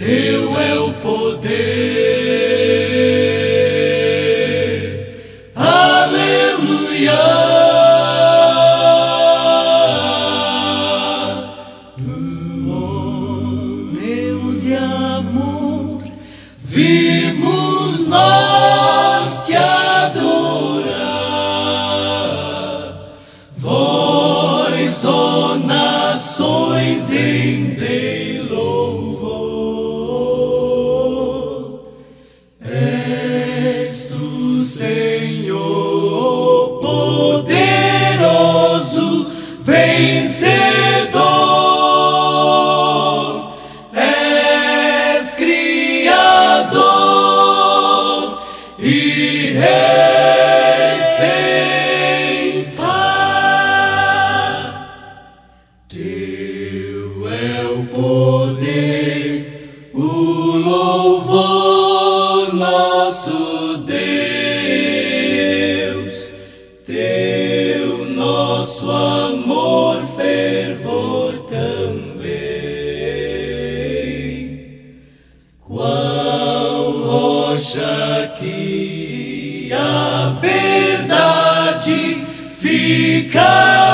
Teu é o poder, aleluia. Deus de amor, vimos nós te adorar. Vós, ó nações, em És tu, Senhor, poderoso, vencedor. És Criador e Rei sem. Teu é o poder, o louvor, nosso nosso amor, fervor também. Qual rocha que a verdade fica